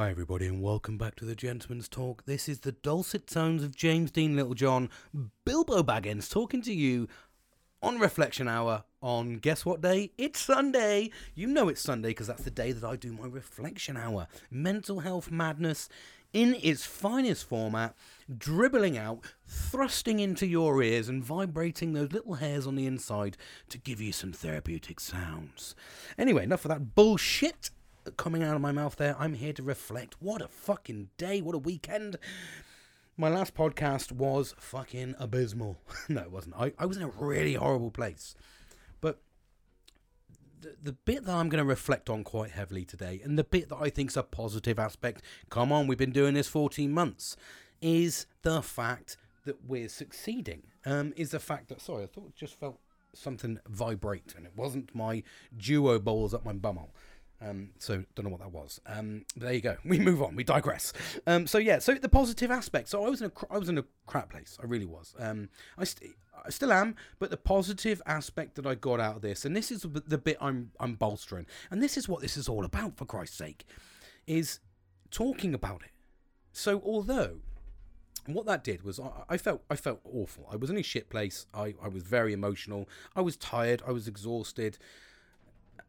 Hi, everybody, and welcome back to the Gentleman's Talk. This is the dulcet tones of James Dean Littlejohn, Bilbo Baggins, talking to you on Reflection Hour on guess what day? It's Sunday. You know it's Sunday because that's the day that I do my Reflection Hour. Mental health madness in its finest format, dribbling out, thrusting into your ears, and vibrating those little hairs on the inside to give you some therapeutic sounds. Anyway, enough of that bullshit coming out of my mouth there. I'm here to reflect. What a fucking day. What a weekend. My last podcast was fucking abysmal. no, it wasn't. I, I was in a really horrible place. But the, the bit that I'm going to reflect on quite heavily today, and the bit that I think's a positive aspect, come on, we've been doing this 14 months, is the fact that we're succeeding. Um, is the fact that, sorry, I thought it just felt something vibrate, and it wasn't my duo bowls up my bumhole. Um, so don't know what that was. Um, there you go. We move on. We digress. Um, so yeah. So the positive aspect. So I was in a cr- I was in a crap place. I really was. Um, I, st- I still am. But the positive aspect that I got out of this, and this is the bit I'm I'm bolstering, and this is what this is all about. For Christ's sake, is talking about it. So although what that did was I, I, felt I felt awful. I was in a shit place. I, I was very emotional. I was tired. I was exhausted.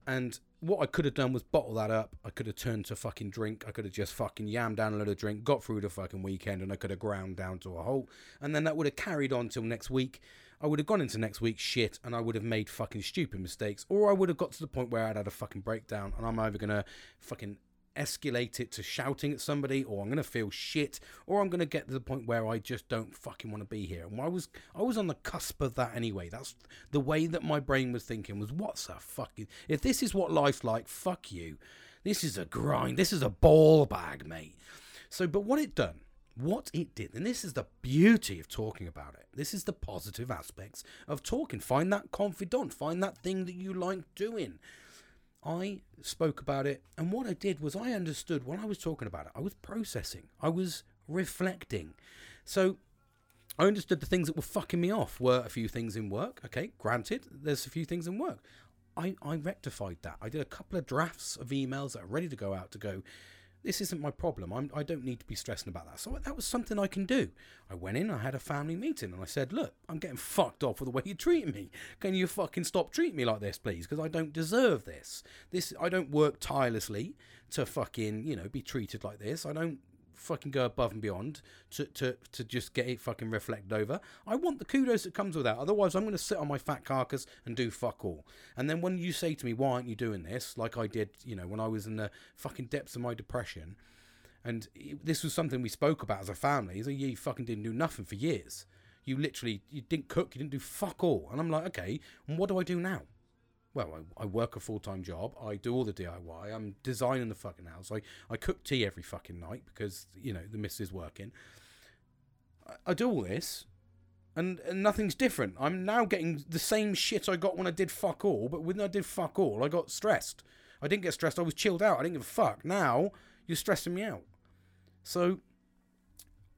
And what I could have done was bottle that up. I could have turned to fucking drink. I could have just fucking yammed down a little drink, got through the fucking weekend, and I could have ground down to a halt. And then that would have carried on till next week. I would have gone into next week shit, and I would have made fucking stupid mistakes, or I would have got to the point where I'd had a fucking breakdown, and I'm either gonna fucking escalate it to shouting at somebody or I'm going to feel shit or I'm going to get to the point where I just don't fucking want to be here. And I was I was on the cusp of that anyway. That's the way that my brain was thinking was what's a fucking if this is what life's like, fuck you. This is a grind. This is a ball bag, mate. So but what it done what it did, and this is the beauty of talking about it. This is the positive aspects of talking. Find that confidant, find that thing that you like doing. I spoke about it, and what I did was I understood when I was talking about it, I was processing, I was reflecting. So I understood the things that were fucking me off were a few things in work. Okay, granted, there's a few things in work. I, I rectified that. I did a couple of drafts of emails that are ready to go out to go, this isn't my problem. I'm, I don't need to be stressing about that. So that was something I can do. I went in, I had a family meeting, and I said, Look, I'm getting fucked off with the way you're treating me. Can you fucking stop treating me like this, please? Because I don't deserve this. This I don't work tirelessly to fucking, you know, be treated like this. I don't fucking go above and beyond to, to, to just get it fucking reflected over. I want the kudos that comes with that. Otherwise, I'm going to sit on my fat carcass and do fuck all. And then when you say to me, why aren't you doing this? Like I did, you know, when I was in the fucking depths of my depression. And this was something we spoke about as a family. So you fucking didn't do nothing for years. You literally, you didn't cook, you didn't do fuck all. And I'm like, okay, what do I do now? Well, I, I, work a full time job. I do all the DIY. I'm designing the fucking house. I, I cook tea every fucking night because, you know, the missus is working. I, I do all this and, and nothing's different. I'm now getting the same shit I got when I did fuck all, but when I did fuck all, I got stressed. I didn't get stressed. I was chilled out. I didn't give a fuck. Now you're stressing me out. So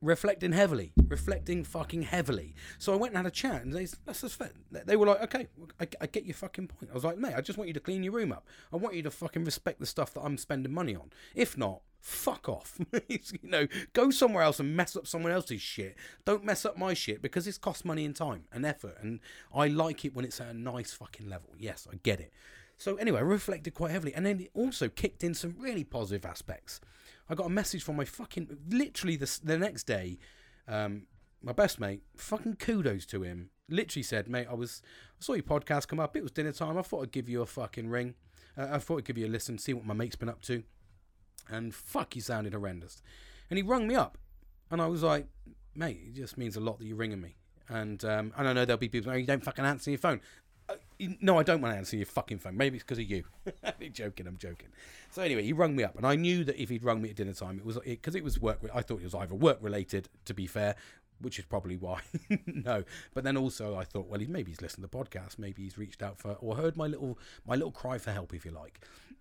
reflecting heavily, reflecting fucking heavily. So I went and had a chat, and they that's just fair. They were like, okay, I, I, get your fucking point. I was like, mate, I just want you to clean your room up. I want you to fucking respect the stuff that I'm spending money on. If not, fuck off. you know, go somewhere else and mess up someone else's shit. Don't mess up my shit because it's cost money and time and effort, and I like it when it's at a nice fucking level. Yes, I get it. So anyway, I reflected quite heavily, and then it also kicked in some really positive aspects. I got a message from my fucking literally the the next day. Um, my best mate, fucking kudos to him. Literally said, mate, I was I saw your podcast come up. It was dinner time. I thought I'd give you a fucking ring. Uh, I thought I'd give you a listen, see what my mate's been up to. And fuck, he sounded horrendous. And he rung me up, and I was like, mate, it just means a lot that you're ringing me. And um, and I know there'll be people, oh, you don't fucking answer your phone no, I don't want to answer your fucking phone. Maybe it's because of you. I'm joking. I'm joking. So anyway, he rung me up, and I knew that if he'd rung me at dinner time, it was because it, it, was work. I thought it was either work related. To be fair, which is probably why. no, but then also I thought, well, he, maybe he's listened to the podcast. Maybe he's reached out for or heard my little my little cry for help, if you like.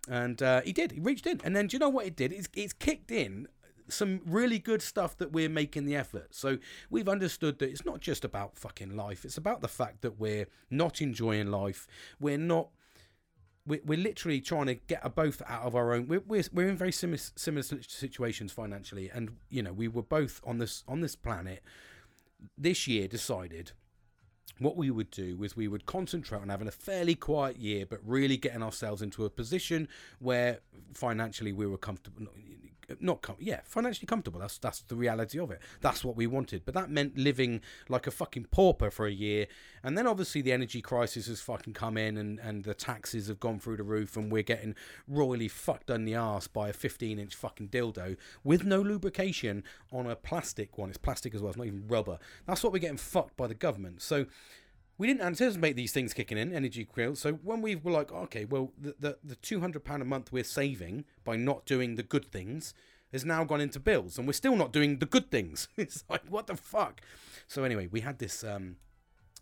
And uh, he did. He reached in, and then do you know what it did? It's, it's kicked in some really good stuff that we're making the effort. So we've understood that it's not just about fucking life. It's about the fact that we're not enjoying life. We're not we're, we're literally trying to get both out of our own. We're we're, we're in very similar similar situations financially, and you know we were both on this on this planet this year decided what we would do was we would concentrate on having a fairly quiet year, but really getting ourselves into a position where financially we were comfortable. Not com- yeah, financially comfortable. That's that's the reality of it. That's what we wanted. But that meant living like a fucking pauper for a year, and then obviously the energy crisis has fucking come in, and and the taxes have gone through the roof, and we're getting royally fucked on the ass by a 15 inch fucking dildo with no lubrication on a plastic one. It's plastic as well. It's not even rubber. That's what we're getting fucked by the government. So we didn't anticipate these things kicking in, energy grills. So when we were like, okay, well, the, the, the £200 a month we're saving by not doing the good things has now gone into bills, and we're still not doing the good things. it's like, what the fuck? So anyway, we had this. Um,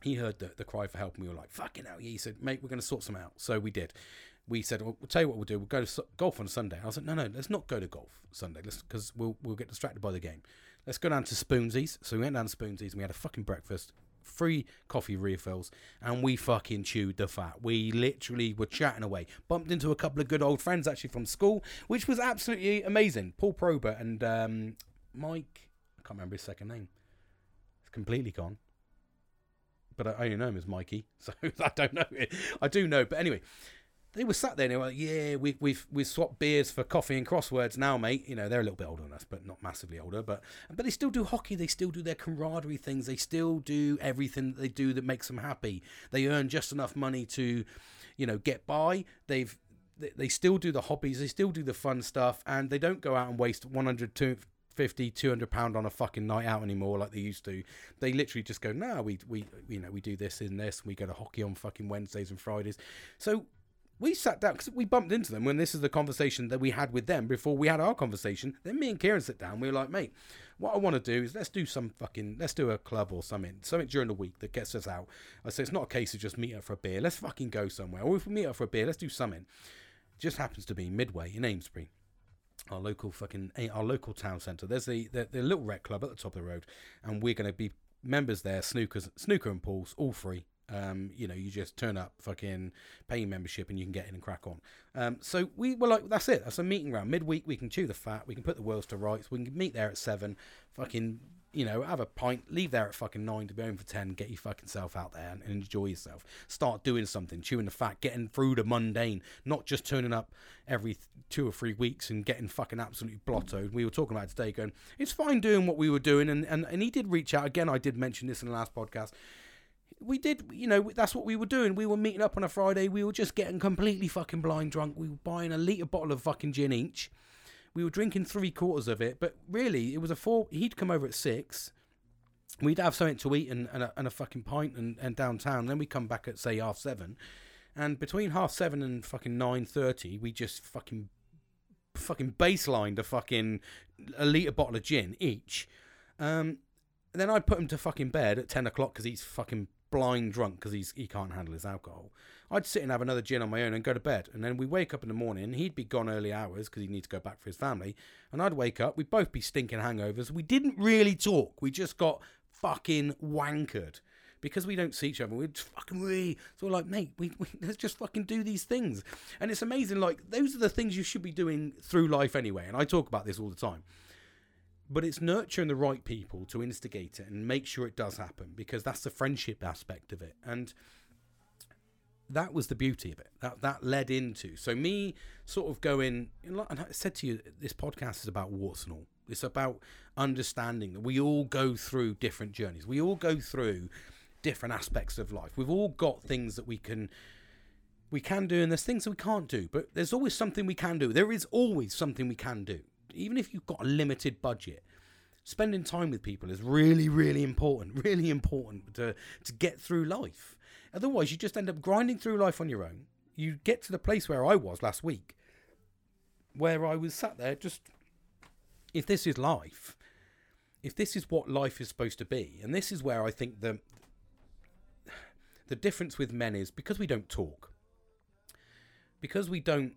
he heard the, the cry for help, and we were like, fucking hell. He said, mate, we're going to sort some out. So we did. We said, well, we'll tell you what we'll do. We'll go to golf on Sunday. I was like, no, no, let's not go to golf Sunday, because we'll we'll get distracted by the game. Let's go down to Spoonsies. So we went down to Spoonsies and we had a fucking breakfast free coffee refills, and we fucking chewed the fat. We literally were chatting away. Bumped into a couple of good old friends actually from school, which was absolutely amazing. Paul Probert and um, Mike, I can't remember his second name. It's completely gone. But I only know him as Mikey, so I don't know. I do know, but anyway, they were sat there and they were like, "Yeah, we, we've we've swapped beers for coffee and crosswords now, mate. You know, they're a little bit older than us, but not massively older. But but they still do hockey. They still do their camaraderie things. They still do everything that they do that makes them happy. They earn just enough money to, you know, get by. They've they, they still do the hobbies. They still do the fun stuff, and they don't go out and waste 100 to 50 200 pound on a fucking night out anymore like they used to they literally just go no we we you know we do this and this and we go to hockey on fucking wednesdays and fridays so we sat down because we bumped into them when this is the conversation that we had with them before we had our conversation. Then me and Kieran sit down. We were like, mate, what I want to do is let's do some fucking, let's do a club or something, something during the week that gets us out. I said, it's not a case of just meet up for a beer. Let's fucking go somewhere. Or if we meet up for a beer, let's do something. Just happens to be Midway in Amesbury. Our local fucking eh, our local town centre. There's the, the the little rec club at the top of the road, and we're going to be members there. Snookers, snooker and pools, all free. Um, you know, you just turn up, fucking pay your membership, and you can get in and crack on. Um, so we were like, that's it. That's a meeting round. Midweek, we can chew the fat. We can put the worlds to rights. We can meet there at seven. Fucking, you know, have a pint. Leave there at fucking nine to be home for ten. Get your fucking self out there and, and enjoy yourself. Start doing something, chewing the fat, getting through the mundane, not just turning up every two or three weeks and getting fucking absolutely blottoed. We were talking about today, going, it's fine doing what we were doing, and and and he did reach out again. I did mention this in the last podcast we did, you know, that's what we were doing. We were meeting up on a Friday. We were just getting completely fucking blind drunk. We were buying a litre bottle of fucking gin each. We were drinking three quarters of it, but really, it was a four. He'd come over at six. We'd have something to eat and, and, a, and a fucking pint and, and downtown. Then we come back at say half seven, and between half seven and fucking nine thirty, we just fucking fucking baselined a fucking a litre bottle of gin each. Um, then I put him to fucking bed at ten o'clock because he's fucking blind drunk because he can't handle his alcohol. I'd sit and have another gin on my own and go to bed, and then we wake up in the morning. He'd be gone early hours because he'd need to go back for his family, and I'd wake up. We'd both be stinking hangovers. We didn't really talk. We just got fucking wankered because we don't see each other. We're just fucking really so we're like, mate, we, we, let's just fucking do these things. And it's amazing. Like those are the things you should be doing through life anyway. And I talk about this all the time but it's nurturing the right people to instigate it and make sure it does happen because that's the friendship aspect of it. And that was the beauty of it that that led into. So me sort of going and i said to you this podcast is about warts and all. It's about understanding that we all go through different journeys. We all go through different aspects of life. We've all got things that we can we can do and there's things that we can't do. But there's always something we can do. There is always something we can do even if you've got a limited budget, spending time with people is really, really important. Really important to to get through life. Otherwise, you just end up grinding through life on your own. You get to the place where I was last week, where I was sat there just, if this is life, if this is what life is supposed to be, and this is where I think the the difference with men is because we don't talk, because we don't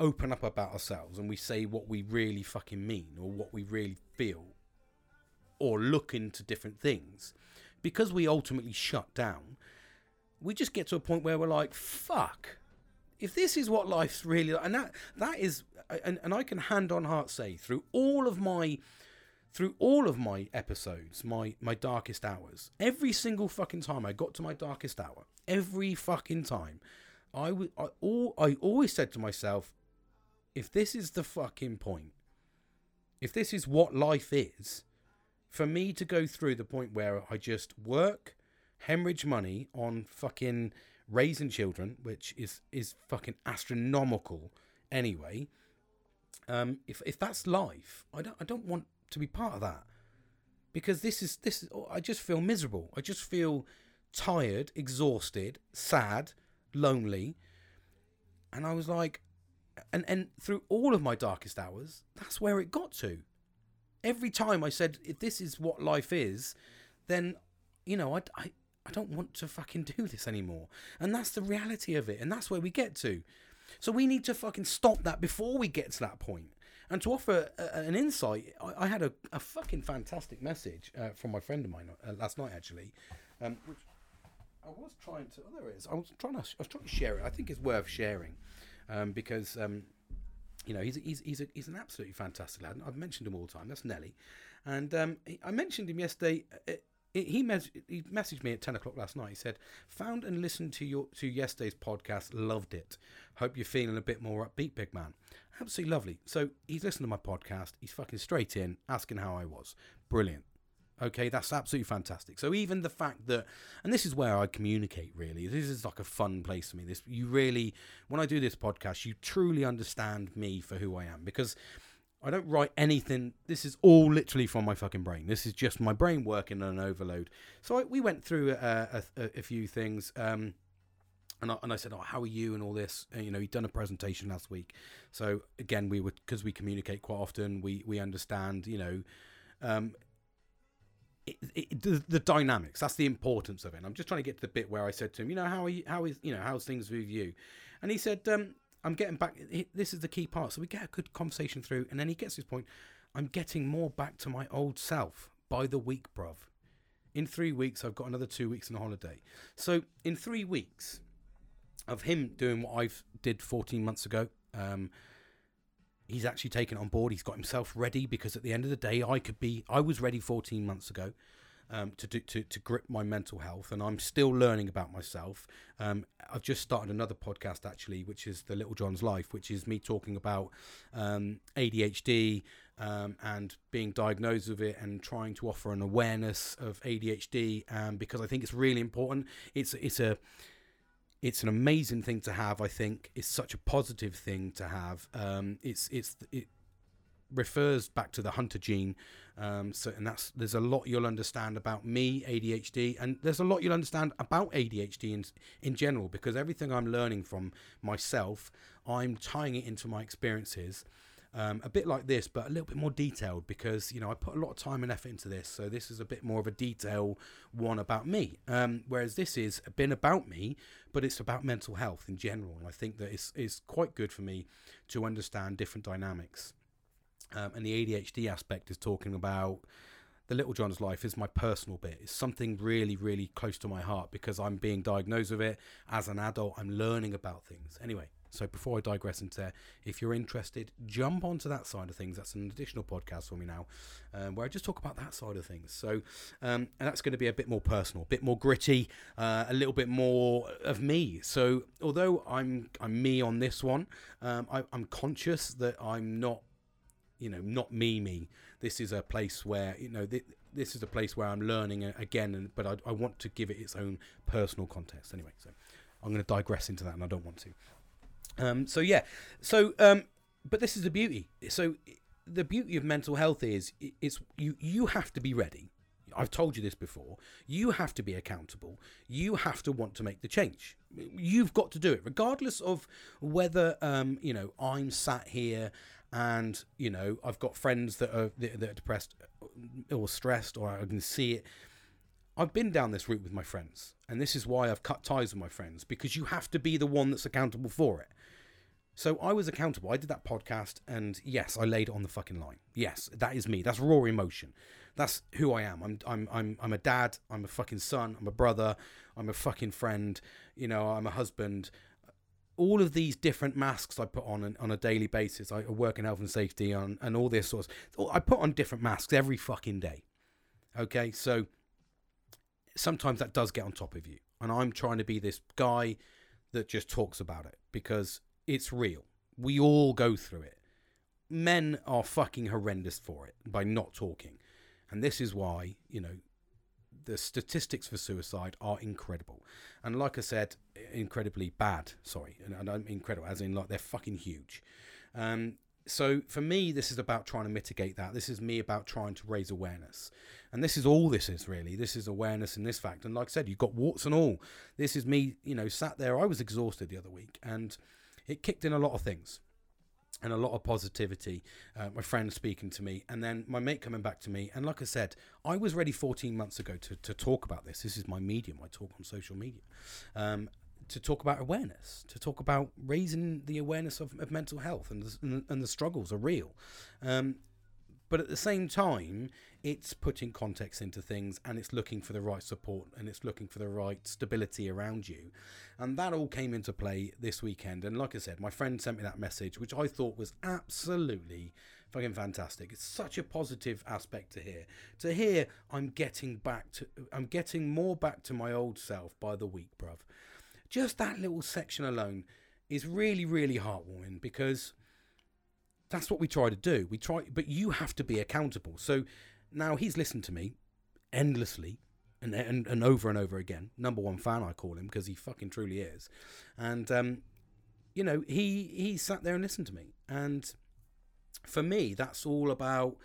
open up about ourselves and we say what we really fucking mean or what we really feel or look into different things, because we ultimately shut down, we just get to a point where we're like, fuck, if this is what life's really like, and that that is, and, and I can hand on heart say through all of my through all of my episodes, my my darkest hours, every single fucking time I got to my darkest hour, every fucking time, I would I all I always said to myself, if this is the fucking point, if this is what life is, for me to go through the point where I just work, hemorrhage money on fucking raising children, which is is fucking astronomical anyway. Um, if if that's life, I don't I don't want to be part of that because this is this is I just feel miserable. I just feel tired, exhausted, sad, lonely. And I was like and and through all of my darkest hours, that's where it got to. Every time I said if this is what life is, then you know, I I I don't want to fucking do this anymore. And that's the reality of it. And that's where we get to. So we need to fucking stop that before we get to that point. And to offer a, an insight, I, I, had a, a fucking fantastic message uh, from my friend of mine uh, last night, actually, um, which I was trying to. Oh, there it is. I was trying to. I was trying to share it. I think it's worth sharing um, because um, you know he's he's he's, a, he's an absolutely fantastic lad. I've mentioned him all the time. That's Nelly, and um, I mentioned him yesterday. Uh, he, mes- he messaged me at 10 o'clock last night. He said, Found and listened to your to yesterday's podcast. Loved it. Hope you're feeling a bit more upbeat, big man. Absolutely lovely. So he's listened to my podcast. He's fucking straight in, asking how I was. Brilliant. Okay, that's absolutely fantastic. So even the fact that, and this is where I communicate. Really, this is like a fun place for me. This you really, when I do this podcast, you truly understand me for who I am because I don't write anything. This is all literally from my fucking brain. This is just my brain working on an overload. So I, we went through a, a, a few things. Um, and I, and I said, "Oh, how are you?" and all this. And, you know, he'd done a presentation last week, so again, we were because we communicate quite often. We we understand, you know, um, it, it, the, the, dynamics. That's the importance of it. And I'm just trying to get to the bit where I said to him, you know, how are you? How is you know how's things with you? And he said, um, I'm getting back. This is the key part. So we get a good conversation through, and then he gets his point. I'm getting more back to my old self by the week, bruv. In three weeks, I've got another two weeks on holiday. So in three weeks of him doing what I've did 14 months ago, um, he's actually taken on board. He's got himself ready because at the end of the day, I could be. I was ready 14 months ago um, to, do, to to grip my mental health, and I'm still learning about myself. Um, I've just started another podcast actually, which is the Little John's Life, which is me talking about um, ADHD um, and being diagnosed with it, and trying to offer an awareness of ADHD, um, because I think it's really important. It's it's a it's an amazing thing to have. I think it's such a positive thing to have. Um, it's it's it refers back to the hunter gene, um, so, and that's there's a lot you'll understand about me, ADHD, and there's a lot you'll understand about ADHD in in general because everything I'm learning from myself, I'm tying it into my experiences. Um, a bit like this, but a little bit more detailed because you know I put a lot of time and effort into this. So this is a bit more of a detail one about me, um, whereas this is been about me, but it's about mental health in general. And I think that it's, it's quite good for me to understand different dynamics. Um, and the ADHD aspect is talking about the Little John's life is my personal bit. It's something really, really close to my heart because I'm being diagnosed with it as an adult. I'm learning about things. Anyway, so before I digress into there, if you're interested, jump onto that side of things. That's an additional podcast for me now, um, where I just talk about that side of things. So, um, and that's going to be a bit more personal, a bit more gritty, uh, a little bit more of me. So, although I'm I'm me on this one, um, I, I'm conscious that I'm not you know, not me, me. This is a place where, you know, th- this is a place where I'm learning again, and, but I, I want to give it its own personal context. Anyway, so I'm going to digress into that, and I don't want to. Um, so yeah, so um, but this is the beauty. So the beauty of mental health is it's you you have to be ready. I've told you this before. You have to be accountable. You have to want to make the change. You've got to do it, regardless of whether um, you know I'm sat here and you know I've got friends that are that are depressed or stressed, or I can see it. I've been down this route with my friends, and this is why I've cut ties with my friends because you have to be the one that's accountable for it. So I was accountable. I did that podcast, and yes, I laid it on the fucking line. Yes, that is me. That's raw emotion. That's who I am. I'm I'm I'm I'm a dad. I'm a fucking son. I'm a brother. I'm a fucking friend. You know, I'm a husband all of these different masks I put on on a daily basis. I work in health and safety on and all this sorts. I put on different masks every fucking day. Okay, so sometimes that does get on top of you, and I'm trying to be this guy that just talks about it because it's real. We all go through it. Men are fucking horrendous for it by not talking, and this is why you know the statistics for suicide are incredible, and like I said, incredibly bad. Sorry, and I don't incredible as in like they're fucking huge. Um, so for me, this is about trying to mitigate that. This is me about trying to raise awareness, and this is all this is really. This is awareness in this fact. And like I said, you've got warts and all. This is me, you know, sat there. I was exhausted the other week, and it kicked in a lot of things and a lot of positivity. Uh, my friend speaking to me, and then my mate coming back to me. And like I said, I was ready 14 months ago to, to talk about this. This is my medium. I talk on social media. Um, to talk about awareness, to talk about raising the awareness of, of mental health and the, and the struggles are real. Um, but at the same time, it's putting context into things and it's looking for the right support and it's looking for the right stability around you. And that all came into play this weekend. And like I said, my friend sent me that message, which I thought was absolutely fucking fantastic. It's such a positive aspect to hear. To hear I'm getting back to I'm getting more back to my old self by the week, bruv. Just that little section alone is really, really heartwarming because that's what we try to do. We try, but you have to be accountable. So now he's listened to me endlessly and, and, and over and over again. Number one fan, I call him because he fucking truly is. And, um, you know, he, he sat there and listened to me. And for me, that's all about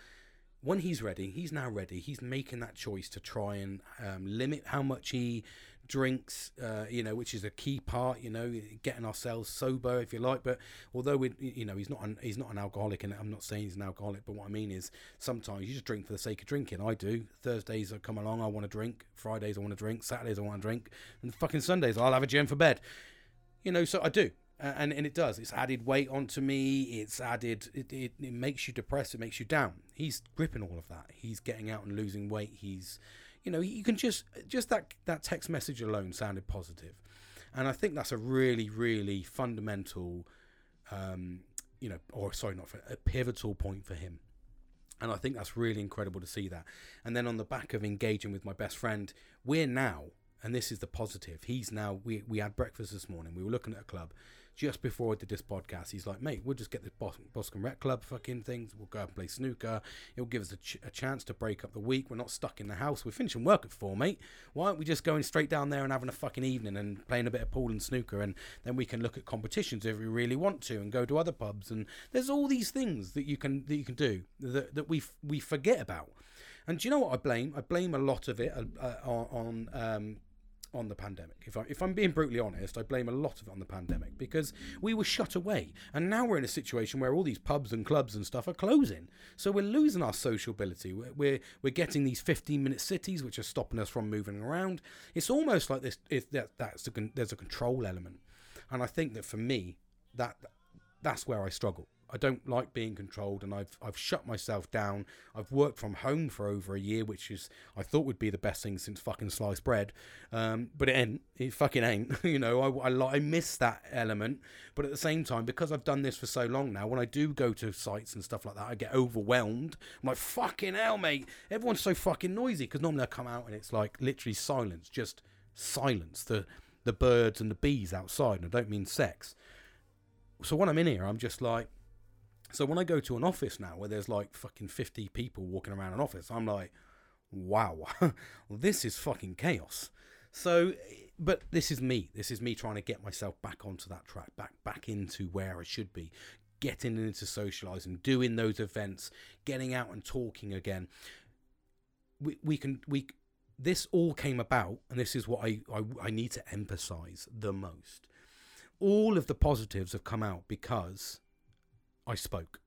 when he's ready, he's now ready. He's making that choice to try and um, limit how much he drinks, uh, you know, which is a key part, you know, getting ourselves sober, if you like. But although we, you know, he's not an, he's not an alcoholic, and I'm not saying he's an alcoholic, but what I mean is sometimes you just drink for the sake of drinking. I do. Thursdays I come along, I want to drink. Fridays I want to drink. Saturdays I want to drink, and fucking Sundays I'll have a gin for bed. You know, so I do. and and it does. It's added weight onto me. It's added. It, it, it makes you depressed. It makes you down. He's gripping all of that. He's getting out and losing weight. He's you know you can just just that that text message alone sounded positive. And i think that's a really really fundamental um you know or sorry not for a pivotal point for him. And i think that's really incredible to see that. And then on the back of engaging with my best friend we're now and this is the positive he's now we we had breakfast this morning we were looking at a club just before I did this podcast, he's like, mate, we'll just get the Bos- Boscombe Rec Club fucking things. We'll go and play snooker. It'll give us a, ch- a, chance to break up the week. We're not stuck in the house. We're finishing work at four, mate. Why aren't we just going straight down there and having a fucking evening and playing a bit of pool and snooker? And then we can look at competitions if we really want to and go to other pubs. And there's all these things that you can that you can do that, that we, f- we forget about. And do you know what I blame? I blame a lot of it uh, uh on, on um, on the pandemic. If, I, if I'm being brutally honest, I blame a lot of it on the pandemic because we were shut away. And now we're in a situation where all these pubs and clubs and stuff are closing. So we're losing our sociability. We're, we're, we're getting these 15 minute cities which are stopping us from moving around. It's almost like this, it, that, that's a, there's a control element. And I think that for me, that that's where I struggle. I don't like being controlled, and I've I've shut myself down. I've worked from home for over a year, which is I thought would be the best thing since fucking sliced bread, um, but it ain't. It fucking ain't. you know, I, I I miss that element, but at the same time, because I've done this for so long now, when I do go to sites and stuff like that, I get overwhelmed. I'm like, fucking hell, mate! Everyone's so fucking noisy because normally I come out and it's like literally silence, just silence. The the birds and the bees outside, and I don't mean sex. So when I'm in here, I'm just like so when I go to an office now where there's like fucking 50 people walking around an office, I'm like, wow, this is fucking chaos. So, but this is me. This is me trying to get myself back onto that track, back back into where I should be, getting into socializing, doing those events, getting out and talking again. We we can we this all came about, and this is what I, I, I need to emphasize the most. All of the positives have come out because I spoke.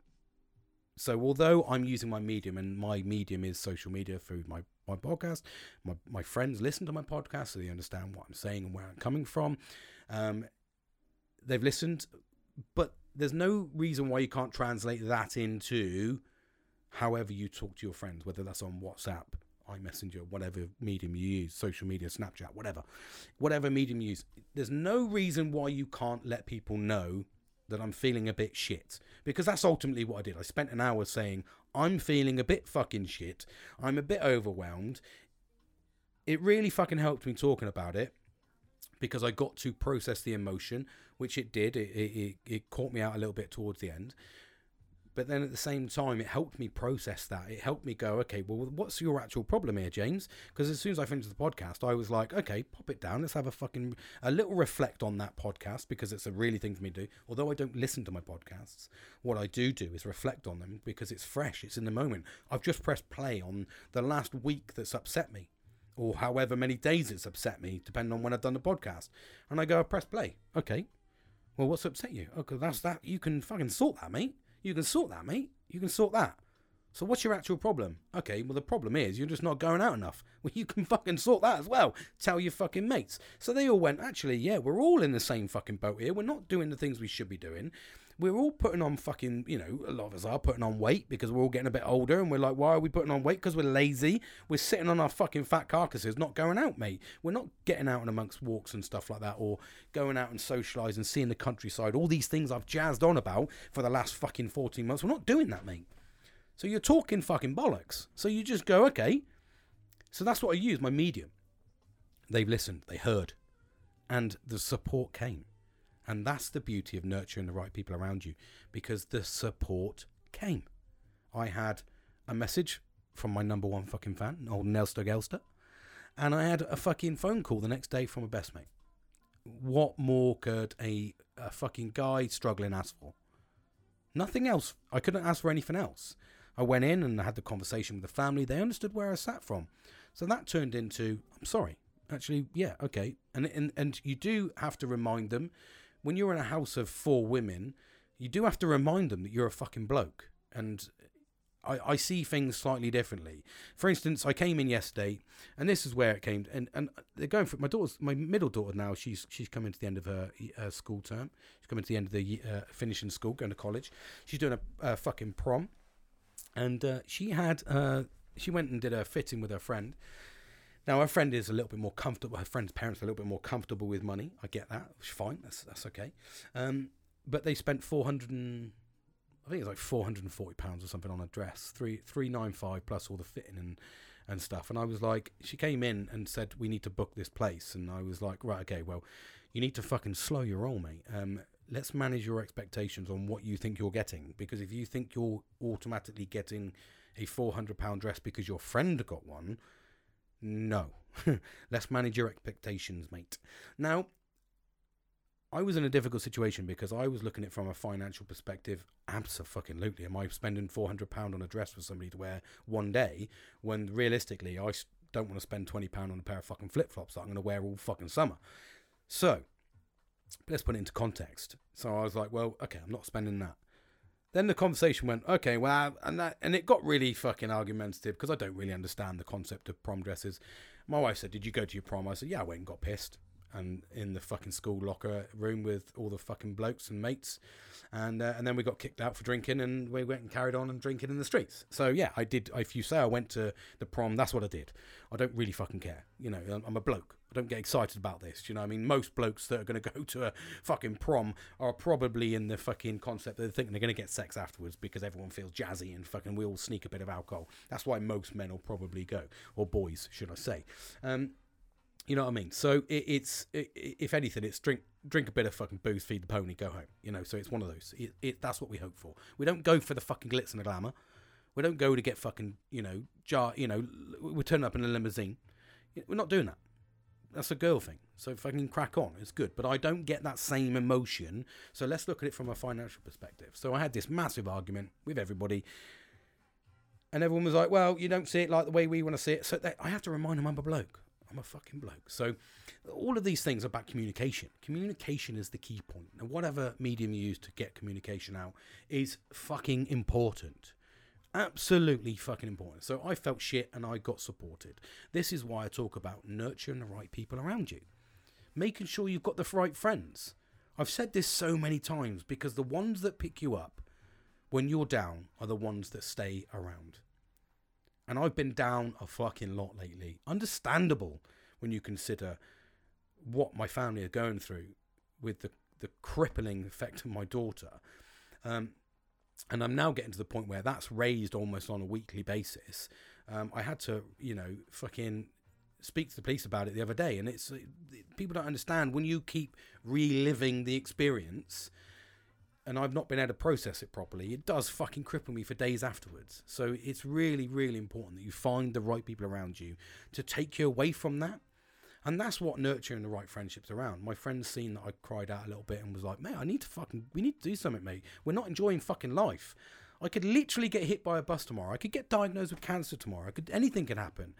So although I'm using my medium and my medium is social media through my, my podcast, my, my friends listen to my podcast so they understand what I'm saying and where I'm coming from. Um, they've listened, but there's no reason why you can't translate that into however you talk to your friends, whether that's on WhatsApp, iMessenger, whatever medium you use, social media, Snapchat, whatever, whatever medium you use. There's no reason why you can't let people know that I'm feeling a bit shit because that's ultimately what I did. I spent an hour saying I'm feeling a bit fucking shit. I'm a bit overwhelmed. It really fucking helped me talking about it because I got to process the emotion, which it did. It, it, it caught me out a little bit towards the end. But then at the same time, it helped me process that. It helped me go, okay, well, what's your actual problem here, James? Because as soon as I finished the podcast, I was like, okay, pop it down. Let's have a fucking, a little reflect on that podcast because it's a really thing for me to do. Although I don't listen to my podcasts, what I do do is reflect on them because it's fresh, it's in the moment. I've just pressed play on the last week that's upset me or however many days it's upset me, depending on when I've done the podcast. And I go, I press play. Okay. Well, what's upset you? Okay, that's that. You can fucking sort that, mate. You can sort that, mate. You can sort that. So what's your actual problem? Okay, well the problem is you're just not going out enough. Well, you can fucking sort that as well. Tell your fucking mates. So they all went, actually, yeah, we're all in the same fucking boat here. We're not doing the things we should be doing we're all putting on fucking, you know, a lot of us are putting on weight because we're all getting a bit older and we're like, why are we putting on weight? Because we're lazy. We're sitting on our fucking fat carcasses, not going out, mate. We're not getting out and amongst walks and stuff like that or going out and socialising seeing the countryside. All these things I've jazzed on about for the last fucking 14 months. We're not doing that, mate. So you're talking fucking bollocks. So you just go, okay. So that's what I use, my medium. They've listened, they heard, and the support came. And that's the beauty of nurturing the right people around you because the support came. I had a message from my number one fucking fan, old Nelster Gelster, and I had a fucking phone call the next day from a best mate. What more could a, a fucking guy struggling ask for? Nothing else. I couldn't ask for anything else. I went in and I had the conversation with the family. They understood where I sat from. So that turned into, I'm sorry. Actually, yeah, okay. And, and and you do have to remind them when you're in a house of four women, you do have to remind them that you're a fucking bloke. And I, I see things slightly differently. For instance, I came in yesterday, and this is where it came. And, and they're going for my daughter's, my middle daughter now. She's she's coming to the end of her, her school term. She's coming to the end of the uh, finishing school, going to college. She's doing a, a fucking prom, and uh, she had uh, she went and did a fitting with her friend, now, her friend is a little bit more comfortable. Her friend's parents are a little bit more comfortable with money. I get that. It's fine. That's that's okay. Um, but they spent four hundred I think it's like four hundred and forty pounds or something on a dress. Three three nine five plus all the fitting and and stuff. And I was like, she came in and said we need to book this place, and I was like, right, okay, well, you need to fucking slow your roll, mate. Um, let's manage your expectations on what you think you're getting, because if you think you're automatically getting a four hundred pound dress because your friend got one no. Let's manage your expectations, mate. Now, I was in a difficult situation because I was looking at it from a financial perspective. Absolutely, am I spending four hundred pound on a dress for somebody to wear one day when realistically I don't want to spend twenty pound on a pair of fucking flip flops that I'm going to wear all fucking summer? So let's put it into context. So I was like, well, okay, I'm not spending that. Then the conversation went, okay, well, and that, and it got really fucking argumentative because I don't really understand the concept of prom dresses. My wife said, "Did you go to your prom?" I said, "Yeah, I went and got pissed." And in the fucking school locker room with all the fucking blokes and mates, and uh, and then we got kicked out for drinking, and we went and carried on and drinking in the streets. So yeah, I did. If you say I went to the prom, that's what I did. I don't really fucking care. You know, I'm a bloke. I don't get excited about this. you know I mean? Most blokes that are going to go to a fucking prom are probably in the fucking concept that they're thinking they're going to get sex afterwards because everyone feels jazzy and fucking we all sneak a bit of alcohol. That's why most men will probably go, or boys, should I say. Um, you know what I mean? So it, it's, it, if anything, it's drink drink a bit of fucking booze, feed the pony, go home. You know, so it's one of those. It, it, that's what we hope for. We don't go for the fucking glitz and the glamour. We don't go to get fucking, you know, jar, you know, we're turning up in a limousine. We're not doing that that's a girl thing. So can crack on, it's good. But I don't get that same emotion. So let's look at it from a financial perspective. So I had this massive argument with everybody. And everyone was like, well, you don't see it like the way we want to see it. So they, I have to remind them I'm a bloke. I'm a fucking bloke. So all of these things are about communication. Communication is the key point. And whatever medium you use to get communication out is fucking important. Absolutely fucking important. So I felt shit and I got supported. This is why I talk about nurturing the right people around you, making sure you've got the right friends. I've said this so many times because the ones that pick you up when you're down are the ones that stay around. And I've been down a fucking lot lately. Understandable when you consider what my family are going through with the, the crippling effect of my daughter. Um, and I'm now getting to the point where that's raised almost on a weekly basis. Um, I had to, you know, fucking speak to the police about it the other day, and it's people don't understand when you keep reliving the experience, and I've not been able to process it properly. It does fucking cripple me for days afterwards. So it's really, really important that you find the right people around you to take you away from that. And that's what nurturing the right friendships around. My friend's seen that I cried out a little bit and was like, mate, I need to fucking, we need to do something, mate. We're not enjoying fucking life. I could literally get hit by a bus tomorrow. I could get diagnosed with cancer tomorrow. I could, anything could happen.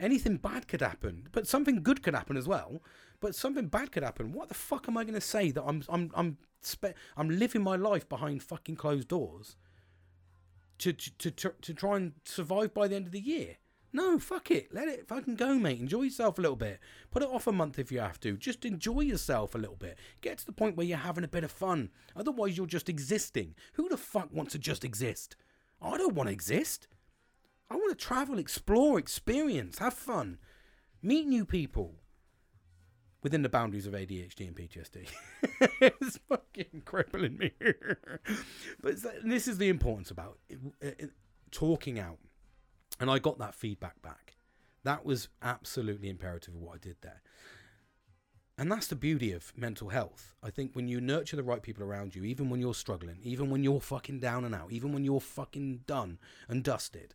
Anything bad could happen, but something good could happen as well. But something bad could happen. What the fuck am I going to say that I'm, I'm, I'm, spe- I'm living my life behind fucking closed doors to, to, to, to try and survive by the end of the year? No, fuck it. Let it fucking go, mate. Enjoy yourself a little bit. Put it off a month if you have to. Just enjoy yourself a little bit. Get to the point where you're having a bit of fun. Otherwise, you're just existing. Who the fuck wants to just exist? I don't want to exist. I want to travel, explore, experience, have fun, meet new people within the boundaries of ADHD and PTSD. it's fucking crippling me. but this is the importance about it, uh, it, talking out and I got that feedback back. That was absolutely imperative of what I did there. And that's the beauty of mental health. I think when you nurture the right people around you, even when you're struggling, even when you're fucking down and out, even when you're fucking done and dusted,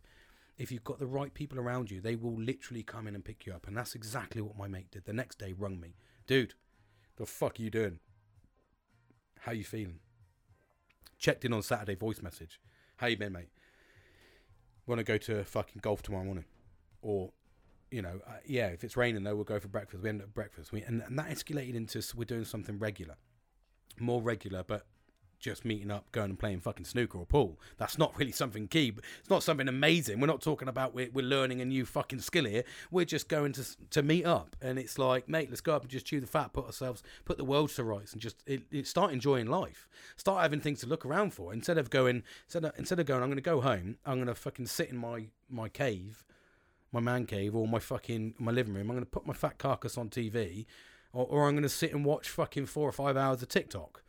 if you've got the right people around you, they will literally come in and pick you up. And that's exactly what my mate did. The next day, rung me, dude. The fuck are you doing? How you feeling? Checked in on Saturday, voice message. How you been, mate? want to go to fucking golf tomorrow morning, or you know, uh, yeah, if it's raining though, we'll go for breakfast. We end up breakfast, we, and, and that escalated into we're doing something regular, more regular, but just meeting up, going and playing fucking snooker or pool. That's not really something key. But it's not something amazing. We're not talking about we're, we're learning a new fucking skill here. We're just going to to meet up, and it's like, mate, let's go up and just chew the fat, put ourselves, put the world to rights, and just it, it start enjoying life. Start having things to look around for instead of going instead of, instead of going. I'm going to go home. I'm going to fucking sit in my my cave, my man cave, or my fucking my living room. I'm going to put my fat carcass on TV. Or, or I'm going to sit and watch fucking four or five hours of TikTok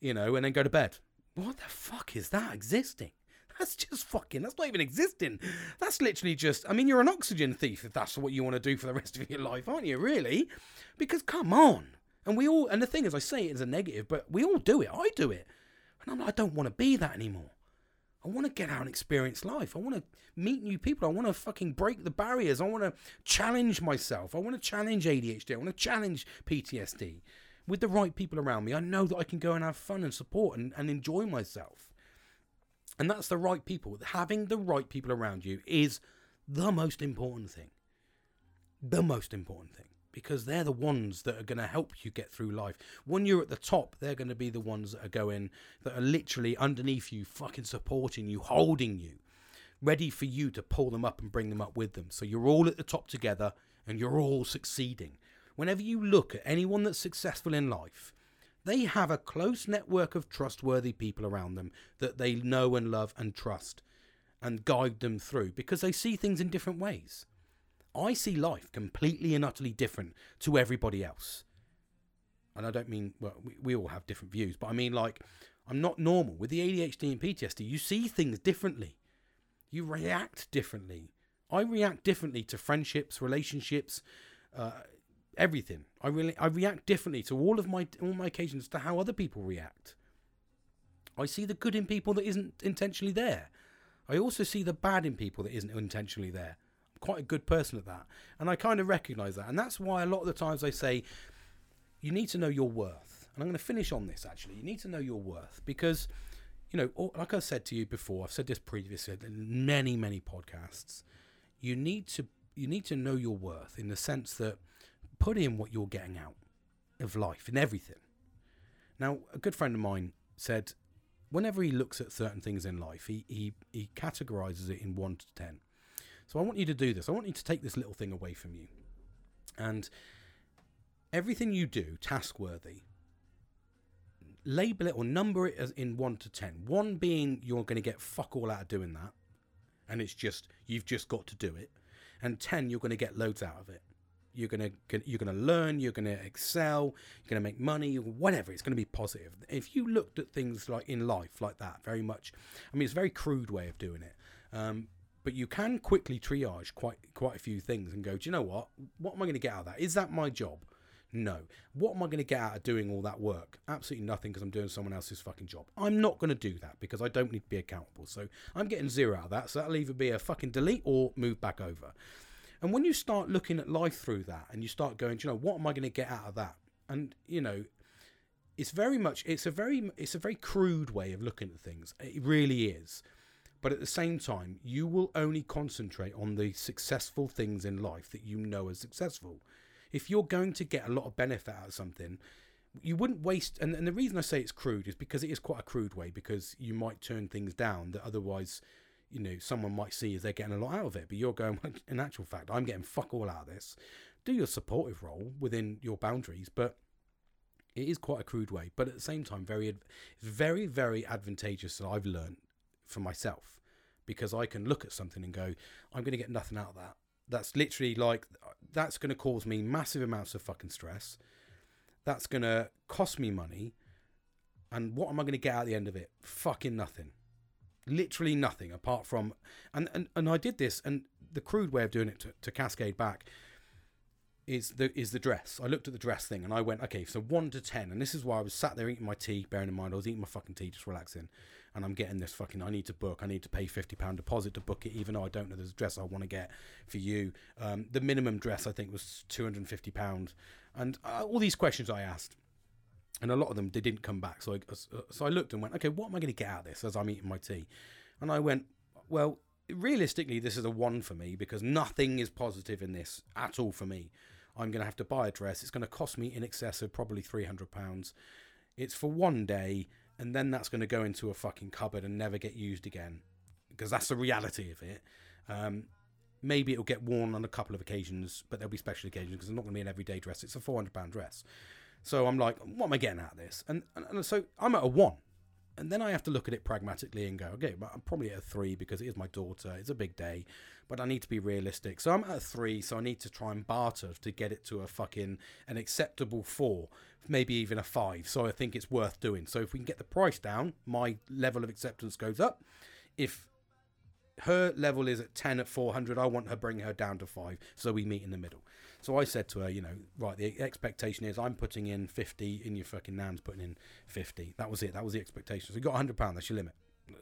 you know, and then go to bed. What the fuck is that existing? That's just fucking, that's not even existing. That's literally just, I mean, you're an oxygen thief if that's what you want to do for the rest of your life, aren't you, really? Because come on. And we all, and the thing is, I say it as a negative, but we all do it. I do it. And I'm like, I don't want to be that anymore. I want to get out and experience life. I want to meet new people. I want to fucking break the barriers. I want to challenge myself. I want to challenge ADHD. I want to challenge PTSD with the right people around me, I know that I can go and have fun and support and, and enjoy myself. And that's the right people. Having the right people around you is the most important thing. The most important thing. Because they're the ones that are going to help you get through life. When you're at the top, they're going to be the ones that are going, that are literally underneath you, fucking supporting you, holding you, ready for you to pull them up and bring them up with them. So you're all at the top together and you're all succeeding whenever you look at anyone that's successful in life, they have a close network of trustworthy people around them that they know and love and trust and guide them through because they see things in different ways. I see life completely and utterly different to everybody else. And I don't mean, well, we, we all have different views, but I mean, like, I'm not normal. With the ADHD and PTSD, you see things differently, you react differently. I react differently to friendships, relationships, uh, everything. I really I react differently to all of my all my occasions to how other people react. I see the good in people that isn't intentionally there. I also see the bad in people that isn't intentionally there. I'm quite a good person at that, and I kind of recognise that, and that's why a lot of the times I say you need to know your worth. And I'm going to finish on this actually. You need to know your worth because you know, like I said to you before, I've said this previously in many many podcasts. You need to you need to know your worth in the sense that put in what you're getting out of life in everything. Now, a good friend of mine said, whenever he looks at certain things in life, he, he, he categorizes it in 1 to 10. So I want you to do this. I want you to take this little thing away from you. And everything you do, task worthy, label it or number it as in 1 to 10. 1 being you're going to get fuck all out of doing that. and it's just you've just got to do it. And 10 you're going to get loads out of it. You're to you're to learn, you're to excel, you're to make money, whatever. It's to be positive. If you looked at things like in life like that, very much I mean it's a very crude way of doing it. Um, but you can quickly triage quite quite a few things and go, do you know what? What am I going to get out of that? Is that my job? No. What am I going to get out of doing all that work? Absolutely nothing because I'm doing someone else's fucking job. I'm not going to do that because I don't need to be accountable. So I'm getting zero out of that. So that'll either be a fucking delete or move back over. And when you start looking at life through that and you start going, you know, what am I going to get out of that? And, you know, it's very much, it's a very, it's a very crude way of looking at things. It really is. But at the same time, you will only concentrate on the successful things in life that you know are successful. If you're going to get a lot of benefit out of something, you wouldn't waste. And, and the reason I say it's crude is because it is quite a crude way, because you might turn things down that otherwise, you know, someone might see as they're getting a lot out of it. But you're going, in actual fact, I'm getting fuck all out of this. Do your supportive role within your boundaries, but it is quite a crude way. But at the same time, very, very, very advantageous that I've learned for myself because I can look at something and go, I'm going to get nothing out of that. That's literally like, that's going to cause me massive amounts of fucking stress. That's going to cost me money. And what am I going to get at the end of it? Fucking nothing. Literally nothing apart from. And, and, and I did this, and the crude way of doing it to, to cascade back is the is the dress. I looked at the dress thing and I went, okay, so one to ten, and this is why I was sat there eating my tea, bearing in mind I was eating my fucking tea, just relaxing and I'm getting this fucking. I need to book. I need to pay fifty pound deposit to book it, even though I don't know there's a dress I want to get for you. Um, the minimum dress I think was two hundred and fifty pound, and uh, all these questions I asked, and a lot of them they didn't come back. So I so I looked and went, okay, what am I going to get out of this as I'm eating my tea? And I went, well, realistically, this is a one for me because nothing is positive in this at all for me. I'm going to have to buy a dress. It's going to cost me in excess of probably three hundred pounds. It's for one day and then that's going to go into a fucking cupboard and never get used again because that's the reality of it. Um, maybe it'll get worn on a couple of occasions, but there'll be special occasions because it's not going to be an everyday dress. It's a four hundred pound dress. So I'm like, what am I getting out of this? And, and, and so I'm at a one. And then I have to look at it pragmatically and go, okay, but I'm probably at a three because it is my daughter. It's a big day, but I need to be realistic. So I'm at a three, so I need to try and barter to get it to a fucking an acceptable four, maybe even a five. So I think it's worth doing. So if we can get the price down, my level of acceptance goes up. If her level is at 10 at 400, I want her bring her down to five, so we meet in the middle. So I said to her, you know, right, the expectation is I'm putting in 50 in your fucking nan's putting in 50. That was it. That was the expectation. So you got 100 pound. That's your limit.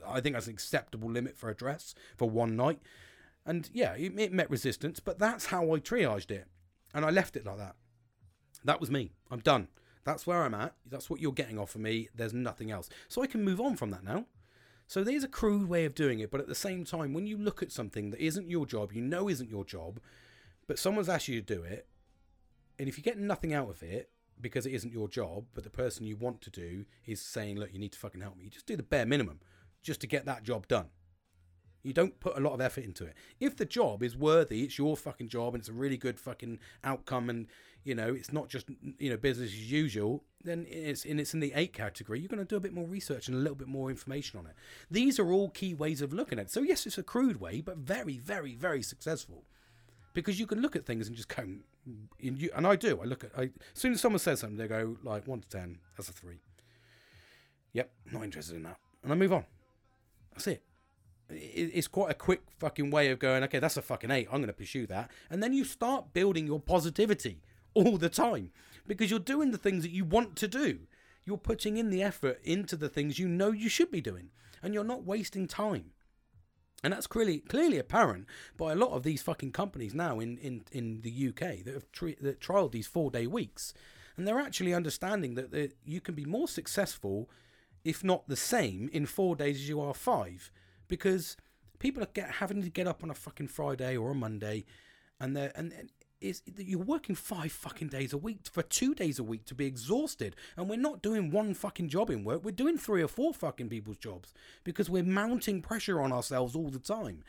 I think that's an acceptable limit for a dress for one night. And yeah, it, it met resistance, but that's how I triaged it. And I left it like that. That was me. I'm done. That's where I'm at. That's what you're getting off of me. There's nothing else. So I can move on from that now. So there's a crude way of doing it, but at the same time, when you look at something that isn't your job, you know isn't your job, but someone's asked you to do it, and if you get nothing out of it because it isn't your job, but the person you want to do is saying, "Look, you need to fucking help me," just do the bare minimum just to get that job done. You don't put a lot of effort into it. If the job is worthy, it's your fucking job and it's a really good fucking outcome and you know, it's not just you know business as usual, then it's in it's in the eight category. You're going to do a bit more research and a little bit more information on it. These are all key ways of looking at it. So yes, it's a crude way, but very, very, very successful because you can look at things and just go, and I do. I look at I, as soon as someone says something, they go like one to ten. That's a three. Yep, not interested in that, and I move on. That's it. It's quite a quick fucking way of going. Okay, that's a fucking eight. I'm going to pursue that, and then you start building your positivity all the time because you're doing the things that you want to do. You're putting in the effort into the things you know you should be doing, and you're not wasting time. And that's clearly clearly apparent by a lot of these fucking companies now in, in, in the UK that have tri- that trialed these four day weeks, and they're actually understanding that, that you can be more successful, if not the same, in four days as you are five, because people are get, having to get up on a fucking Friday or a Monday, and they're and, and is you're working five fucking days a week for two days a week to be exhausted. And we're not doing one fucking job in work, we're doing three or four fucking people's jobs because we're mounting pressure on ourselves all the time.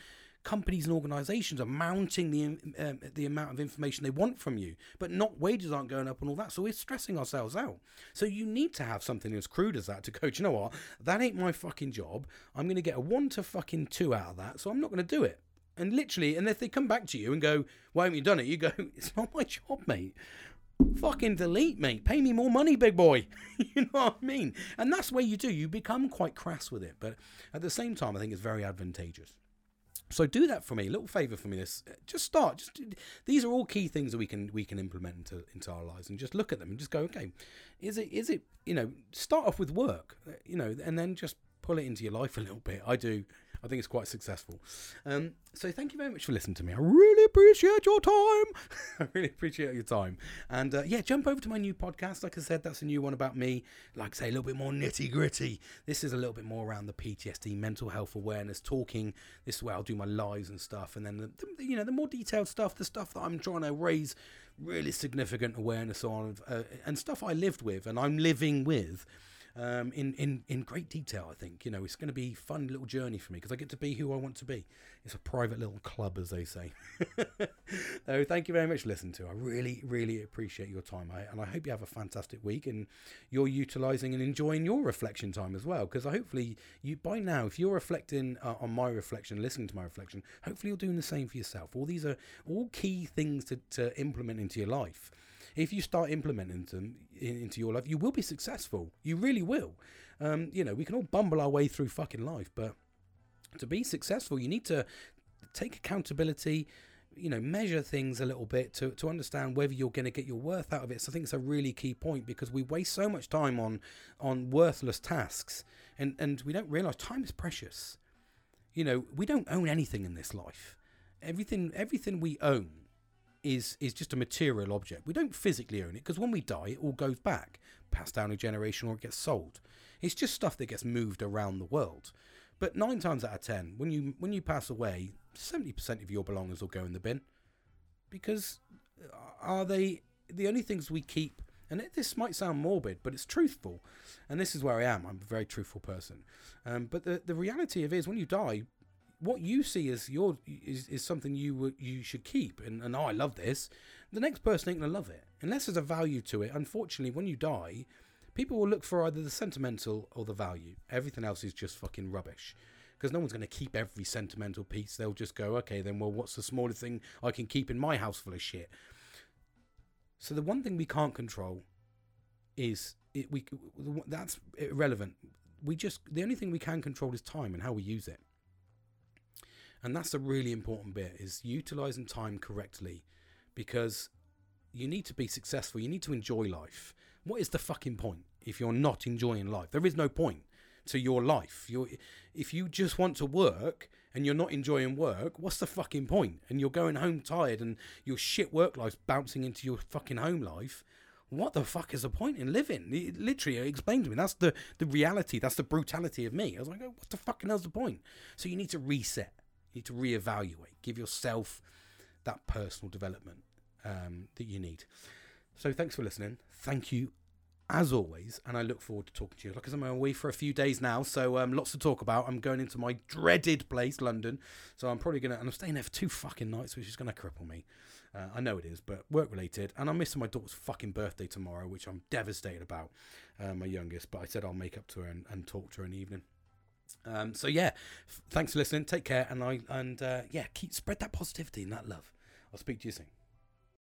Companies and organisations are mounting the um, the amount of information they want from you, but not wages aren't going up and all that. So we're stressing ourselves out. So you need to have something as crude as that to go. you know what? That ain't my fucking job. I'm going to get a one to fucking two out of that. So I'm not going to do it. And literally, and if they come back to you and go, "Why haven't you done it?" You go, "It's not my job, mate." Fucking delete, mate. Pay me more money, big boy. you know what I mean? And that's where you do. You become quite crass with it, but at the same time, I think it's very advantageous. So do that for me, a little favour for me. This uh, just start. Just these are all key things that we can we can implement into into our lives, and just look at them and just go, okay, is it is it you know start off with work, uh, you know, and then just pull it into your life a little bit. I do I think it's quite successful. Um, so thank you very much for listening to me. I really appreciate your time. I really appreciate your time. And uh, yeah, jump over to my new podcast. Like I said, that's a new one about me. Like I say, a little bit more nitty gritty. This is a little bit more around the PTSD, mental health awareness, talking. This is where I'll do my lives and stuff. And then the, the you know the more detailed stuff, the stuff that I'm trying to raise really significant awareness on, uh, and stuff I lived with and I'm living with um, in, in, in great detail, I think. You know, it's going to be fun little journey for me because I get to be who I want to be. It's a private little club, as they say. so thank you very much for listening to. I really, really appreciate your time. I, and I hope you have a fantastic week and you're utilizing and enjoying your reflection time as well. Because hopefully, you by now, if you're reflecting uh, on my reflection, listening to my reflection, hopefully you're doing the same for yourself. All these are all key things to, to implement into your life if you start implementing them in, into your life, you will be successful. You really will. Um, you know, we can all bumble our way through fucking life, but to be successful, you need to take accountability. You know, measure things a little bit to, to understand whether you're going to get your worth out of it. So I think it's a really key point because we waste so much time on on worthless tasks, and and we don't realize time is precious. You know, we don't own anything in this life. Everything everything we own is is just a material object. We don't physically own it because when we die, it all goes back, passed down a generation, or it gets sold. It's just stuff that gets moved around the world. But nine times out of ten, when you when you pass away, seventy percent of your belongings will go in the bin, because uh, are they the only things we keep? And it, this might sound morbid, but it's truthful, and this is where I am. I'm a very truthful person. Um, but the the reality of it is, when you die, what you see as your is, is something you you should keep and, and oh I love this. The next person ain't gonna love it unless there's a value to it. Unfortunately when you die people will look for either the sentimental or the value. Everything else is just fucking rubbish because no one's going to keep every sentimental piece. They'll just go okay then well what's the smallest thing I can keep in my house full of shit? So the one thing we can't control is it we that's irrelevant. We just the only thing we can control is time and how we use it and that's a really important bit is utilizing time correctly because you need to be successful. You need to enjoy life. What is the fucking point if you're not enjoying life? There is no point to your life. you if you just want to work and you're not enjoying work, what's the fucking point? And you're going home tired and your shit work life's bouncing into your fucking home life. What the fuck is the point in living? It literally explained to me. That's the, the reality. That's the brutality of me. I was like, what the fucking hell's the point? So you need to reset. You need to reevaluate. Give yourself that personal development um, that you need. So thanks for listening. Thank you as always, and I look forward to talking to you. Like I I'm away for a few days now, so um, lots to talk about. I'm going into my dreaded place, London, so I'm probably gonna, and I'm staying there for two fucking nights, which is gonna cripple me. Uh, I know it is, but work related, and I'm missing my daughter's fucking birthday tomorrow, which I'm devastated about. Uh, my youngest, but I said I'll make up to her and, and talk to her in the evening. Um, so yeah, thanks for listening. Take care, and I and uh, yeah, keep spread that positivity and that love. I'll speak to you soon.